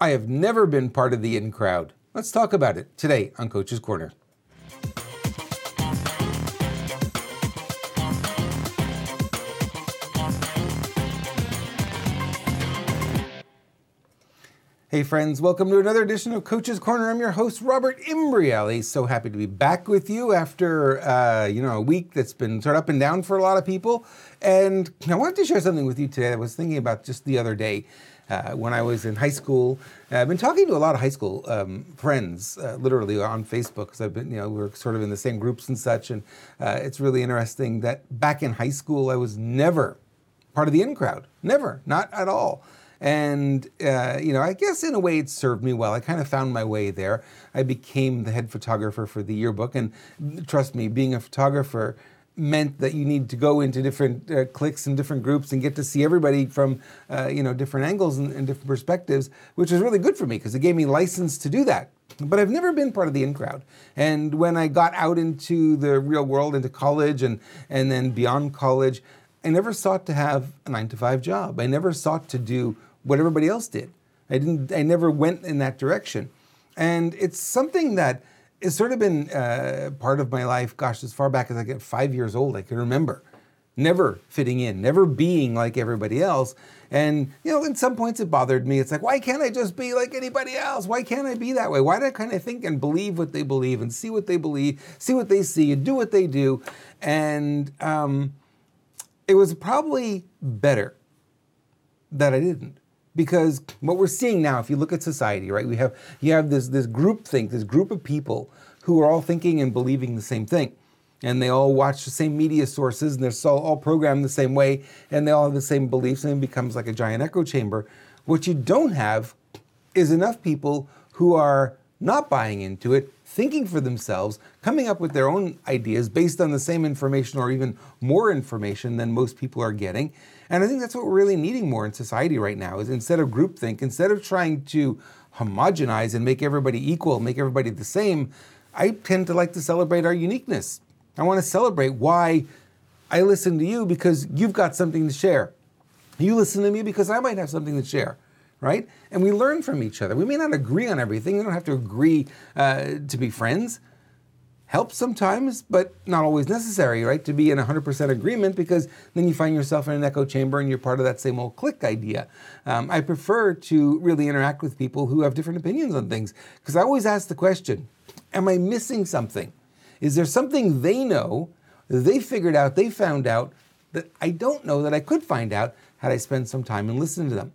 I have never been part of the in crowd. Let's talk about it today on Coach's Corner. Hey friends, welcome to another edition of Coach's Corner. I'm your host, Robert Imbriale. So happy to be back with you after uh, you know a week that's been sort of up and down for a lot of people. And I wanted to share something with you today. I was thinking about just the other day uh, when I was in high school. I've been talking to a lot of high school um, friends, uh, literally on Facebook, because I've been, you know, we're sort of in the same groups and such. And uh, it's really interesting that back in high school, I was never part of the in crowd. Never, not at all. And, uh, you know, I guess in a way it served me well. I kind of found my way there. I became the head photographer for the yearbook. And trust me, being a photographer meant that you need to go into different uh, cliques and different groups and get to see everybody from, uh, you know, different angles and, and different perspectives, which was really good for me because it gave me license to do that. But I've never been part of the in crowd. And when I got out into the real world, into college and, and then beyond college, I never sought to have a nine to five job. I never sought to do what everybody else did. I didn't. I never went in that direction, and it's something that has sort of been uh, part of my life. Gosh, as far back as I get five years old, I can remember never fitting in, never being like everybody else. And you know, in some points it bothered me. It's like, why can't I just be like anybody else? Why can't I be that way? Why do I kind of think and believe what they believe and see what they believe, see what they see, and do what they do? And um, it was probably better that I didn't because what we're seeing now, if you look at society, right, we have you have this this group think, this group of people who are all thinking and believing the same thing. And they all watch the same media sources and they're all programmed the same way and they all have the same beliefs and it becomes like a giant echo chamber. What you don't have is enough people who are not buying into it, thinking for themselves, coming up with their own ideas based on the same information or even more information than most people are getting. And I think that's what we're really needing more in society right now is instead of groupthink, instead of trying to homogenize and make everybody equal, make everybody the same, I tend to like to celebrate our uniqueness. I want to celebrate why I listen to you because you've got something to share. You listen to me because I might have something to share, right? And we learn from each other. We may not agree on everything. We don't have to agree uh, to be friends, helps sometimes, but not always necessary, right? To be in 100% agreement because then you find yourself in an echo chamber and you're part of that same old clique idea. Um, I prefer to really interact with people who have different opinions on things because I always ask the question Am I missing something? Is there something they know, they figured out, they found out that I don't know that I could find out had I spent some time and listened to them?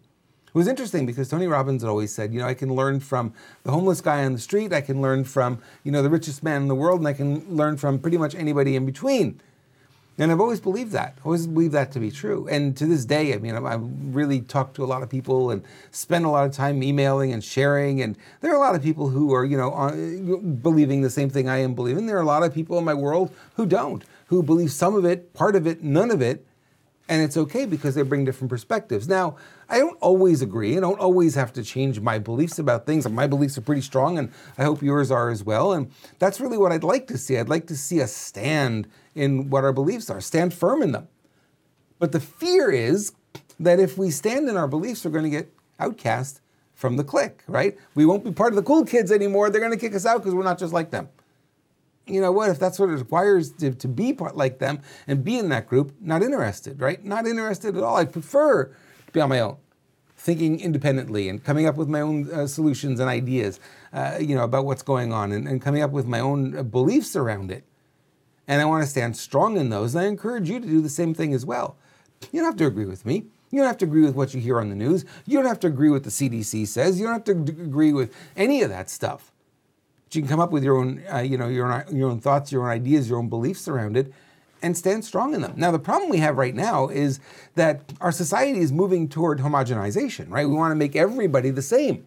It was interesting because Tony Robbins had always said, you know, I can learn from the homeless guy on the street, I can learn from, you know, the richest man in the world, and I can learn from pretty much anybody in between. And I've always believed that. I always believed that to be true. And to this day, I mean, I, really talk to a lot of people and spend a lot of time emailing and sharing. And there are a lot of people who are, you know, on, believing the same thing I am believing. There are a lot of people in my world who don't, who believe some of it, part of it, none of it and it's okay because they bring different perspectives. Now, I don't always agree. I don't always have to change my beliefs about things. My beliefs are pretty strong, and I hope yours are as well. And that's really what I'd like to see. I'd like to see us stand in what our beliefs are, stand firm in them. But the fear is that if we stand in our beliefs, we're going to get outcast from the clique, right? We won't be part of the cool kids anymore. They're going to kick us out because we're not just like them you know what, if that's what it requires to, to be part like them and be in that group, not interested, right? Not interested at all. I prefer to be on my own, thinking independently and coming up with my own uh, solutions and ideas, uh, you know, about what's going on and, and coming up with my own uh, beliefs around it. And I want to stand strong in those. And I encourage you to do the same thing as well. You don't have to agree with me. You don't have to agree with what you hear on the news. You don't have to agree with the CDC says. You don't have to agree with any of that stuff you can come up with your own, uh, you know, your own, your own thoughts, your own ideas, your own beliefs around it, and stand strong in them. Now, the problem we have right now is that our society is moving toward homogenization, right? We want to make everybody the same.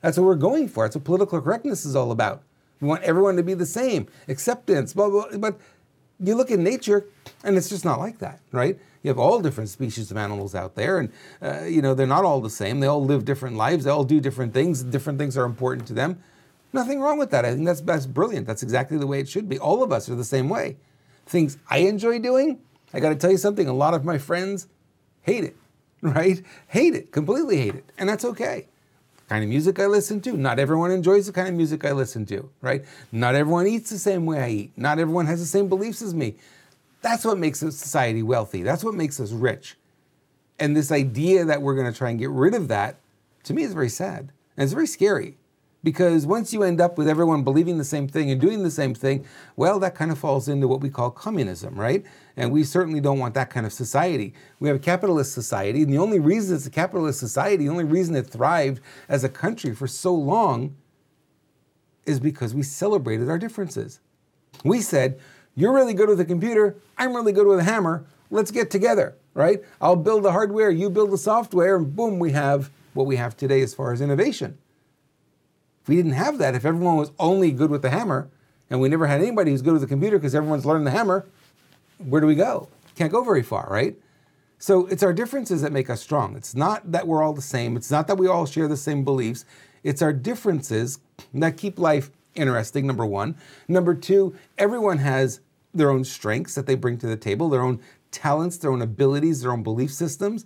That's what we're going for. That's what political correctness is all about. We want everyone to be the same, acceptance, blah, blah. But you look at nature, and it's just not like that, right? You have all different species of animals out there, and uh, you know they're not all the same. They all live different lives. They all do different things. Different things are important to them. Nothing wrong with that. I think that's, that's brilliant. That's exactly the way it should be. All of us are the same way. Things I enjoy doing, I got to tell you something, a lot of my friends hate it, right? Hate it, completely hate it. And that's okay. kind of music I listen to. Not everyone enjoys the kind of music I listen to, right? Not everyone eats the same way I eat. Not everyone has the same beliefs as me. That's what makes a society wealthy. That's what makes us rich. And this idea that we're going to try and get rid of that, to me, is very sad. And it's very scary because once you end up with everyone believing the same thing and doing the same thing, well, that kind of falls into what we call communism, right? And we certainly don't want that kind of society. We have a capitalist society, and the only reason it's a capitalist society, the only reason it thrived as a country for so long is because we celebrated our differences. We said, You're really good with a computer, I'm really good with a hammer, let's get together, right? I'll build the hardware, you build the software, and boom, we have what we have today as far as innovation. We didn't have that, if everyone was only good with the hammer, and we never had anybody who's good with the computer because everyone's learning the hammer, where do we go? Can't go very far, right? So it's our differences that make us strong. It's not that we're all the same. It's not that we all share the same beliefs. It's our differences that keep life interesting, number one. Number two, everyone has their own strengths that they bring to the table, their own talents, their own abilities, their own belief systems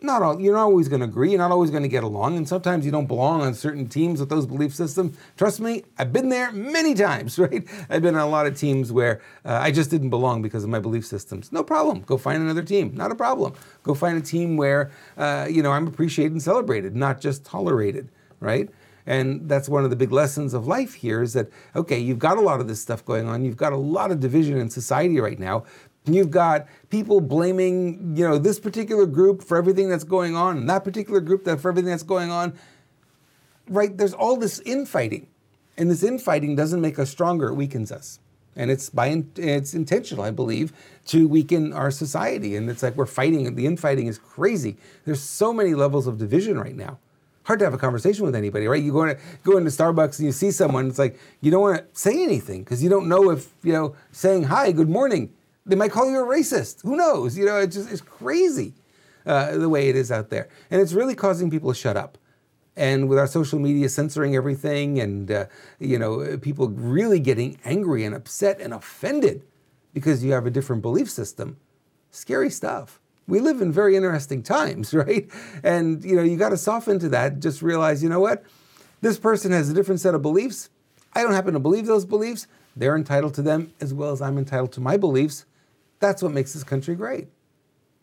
not all you're not always going to agree you're not always going to get along and sometimes you don't belong on certain teams with those belief systems trust me i've been there many times right i've been on a lot of teams where uh, i just didn't belong because of my belief systems no problem go find another team not a problem go find a team where uh, you know i'm appreciated and celebrated not just tolerated right and that's one of the big lessons of life here is that, okay, you've got a lot of this stuff going on. You've got a lot of division in society right now. You've got people blaming, you know, this particular group for everything that's going on, and that particular group that for everything that's going on. Right? There's all this infighting, and this infighting doesn't make us stronger; it weakens us, and it's by it's intentional, I believe, to weaken our society. And it's like we're fighting. The infighting is crazy. There's so many levels of division right now. Hard to have a conversation with anybody, right? You go into go into Starbucks and you see someone. It's like you don't want to say anything because you don't know if you know saying hi, good morning they might call you a racist. Who knows? You know, it's just it's crazy uh, the way it is out there, and it's really causing people to shut up. And with our social media censoring everything, and uh, you know, people really getting angry and upset and offended because you have a different belief system, scary stuff. We live in very interesting times, right? And you know, you got to soften to that. Just realize, you know what? This person has a different set of beliefs. I don't happen to believe those beliefs. They're entitled to them as well as I'm entitled to my beliefs. That's what makes this country great.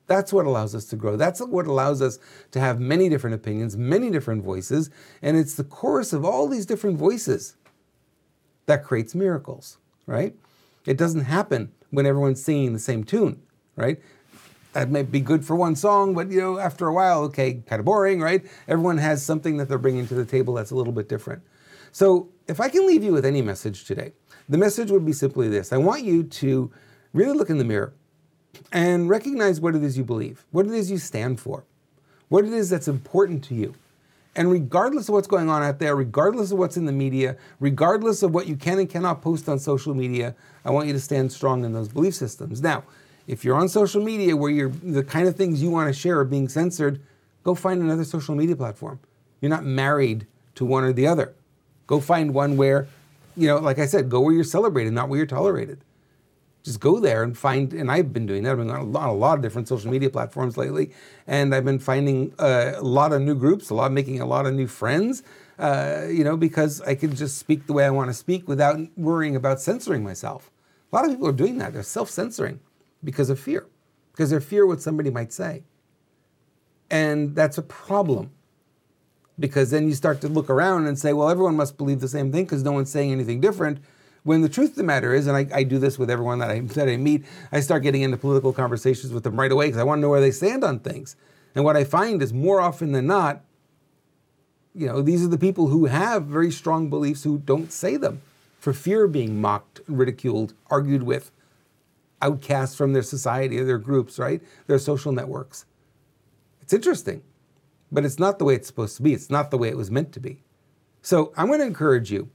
That's what allows us to grow. That's what allows us to have many different opinions, many different voices, and it's the chorus of all these different voices that creates miracles, right? It doesn't happen when everyone's singing the same tune, right? That may be good for one song, but you know, after a while, okay, kind of boring, right? Everyone has something that they're bringing to the table that's a little bit different. So, if I can leave you with any message today, the message would be simply this: I want you to really look in the mirror and recognize what it is you believe, what it is you stand for, what it is that's important to you. And regardless of what's going on out there, regardless of what's in the media, regardless of what you can and cannot post on social media, I want you to stand strong in those belief systems. Now, if you're on social media where you're, the kind of things you want to share are being censored, go find another social media platform. You're not married to one or the other. Go find one where, you know, like I said, go where you're celebrated, not where you're tolerated just go there and find. And I've been doing that. I've been on a lot, of different social media platforms lately, and I've been finding uh, a lot of new groups, a lot, making a lot of new friends. Uh, you know, because I can just speak the way I want to speak without worrying about censoring myself. A lot of people are doing that. They're self-censoring because of fear, because they fear what somebody might say, and that's a problem. Because then you start to look around and say, well, everyone must believe the same thing because no one's saying anything different when the truth of the matter is, and I, I do this with everyone that I, that I meet, I start getting into political conversations with them right away because I want to know where they stand on things. And what I find is more often than not, you know, these are the people who have very strong beliefs who don't say them for fear of being mocked, ridiculed, argued with, outcast from their society or their groups, right? Their social networks. It's interesting, but it's not the way it's supposed to be. It's not the way it was meant to be. So I'm going to encourage you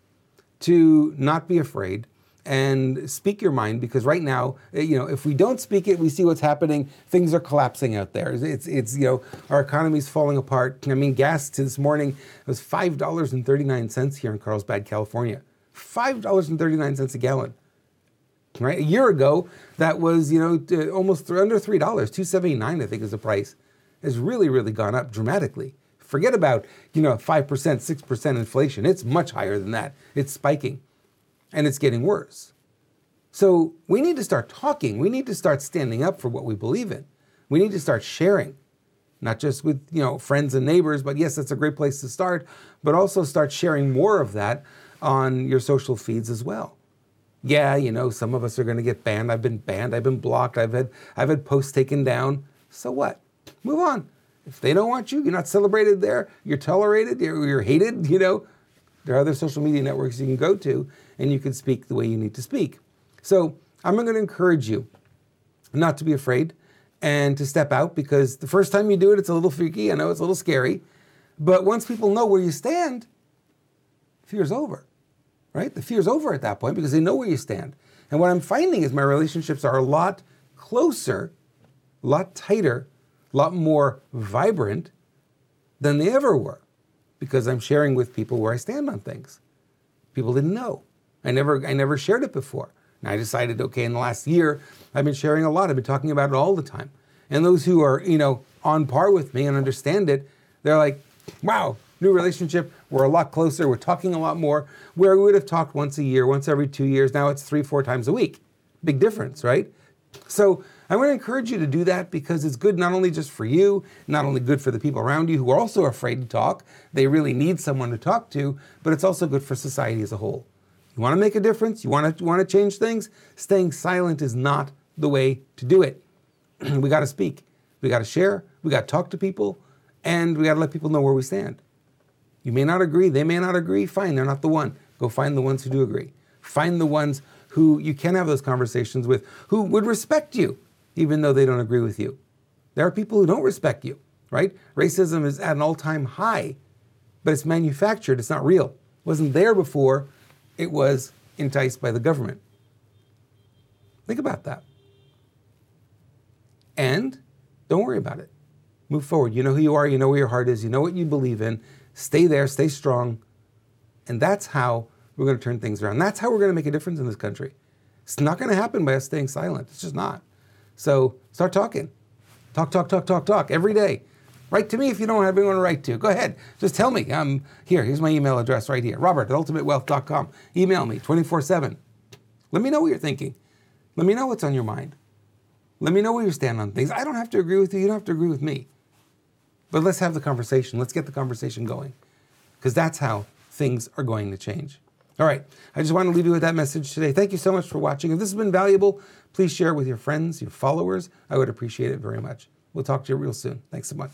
to not be afraid and speak your mind because right now, eh, you know, if we don't speak it, we see what's happening. Things are collapsing out there. It's, it's you know, our economy's falling apart. I mean, gas this morning was five dollars and thirty nine cents here in Carlsbad, California. Five dollars and thirty nine cents a gallon. Right, a year ago that was you know almost under three dollars, two seventy nine I think is the price. Has really really gone up dramatically. Forget about, you know, 5%, 6% inflation. It's much higher than that. It's spiking and it's getting worse. So we need to start talking. We need to start standing up for what we believe in. We need to start sharing, not just with, you know, friends and neighbors, but yes, that's a great place to start, but also start sharing more of that on your social feeds as well. Yeah, you know, some of us are going to get banned. I've been banned. I've been blocked. I've had I've had posts taken down. So what? Move on. If they don't want you, you're not celebrated there. You're tolerated. You're, you're hated. You know, there are other social media networks you can go to, and you can speak the way you need to speak. So I'm going to encourage you not to be afraid and to step out because the first time you do it, it's a little freaky. I know it's a little scary, but once people know where you stand, fear's over right? The fear's over at that point because they know where you stand. And what I'm finding is my relationships are a lot closer, a lot tighter, a lot more vibrant than they ever were because I'm sharing with people where I stand on things. People didn't know. I never I never shared it before. And I decided, okay, in the last year, I've been sharing a lot. I've been talking about it all the time. And those who are, you know, on par with me and understand it, they're like, wow, new relationship. We're a lot closer. We're talking a lot more. Where we would have talked once a year, once every two years, now it's three, four times a week. Big difference, right? So I want to encourage you to do that because it's good not only just for you, not only good for the people around you who are also afraid to talk, they really need someone to talk to, but it's also good for society as a whole. You want to make a difference? You want to, you want to change things? Staying silent is not the way to do it. we got to speak. We got to share. We got to talk to people. And we got to let people know where we stand. You may not agree, they may not agree, fine, they're not the one. Go find the ones who do agree. Find the ones who you can have those conversations with, who would respect you, even though they don't agree with you. There are people who don't respect you, right? Racism is at an all time high, but it's manufactured, it's not real. It wasn't there before, it was enticed by the government. Think about that. And don't worry about it. Move forward. You know who you are, you know where your heart is, you know what you believe in, Stay there, stay strong. And that's how we're going to turn things around. That's how we're going to make a difference in this country. It's not going to happen by us staying silent. It's just not. So start talking. Talk, talk, talk, talk, talk every day. Write to me if you don't have anyone to write to. Go ahead. Just tell me. I'm here. Here's my email address right here. Robert at ultimatewealth.com. Email me 24 7. Let me know what you're thinking. Let me know what's on your mind. Let me know where you stand on things. I don't have to agree with you. You don't have to agree with me. But let's have the conversation. Let's get the conversation going because that's how things are going to change. All right. I just want to leave you with that message today. Thank you so much for watching. If this has been valuable, please share it with your friends, your followers. I would appreciate it very much. We'll talk to you real soon. Thanks so much.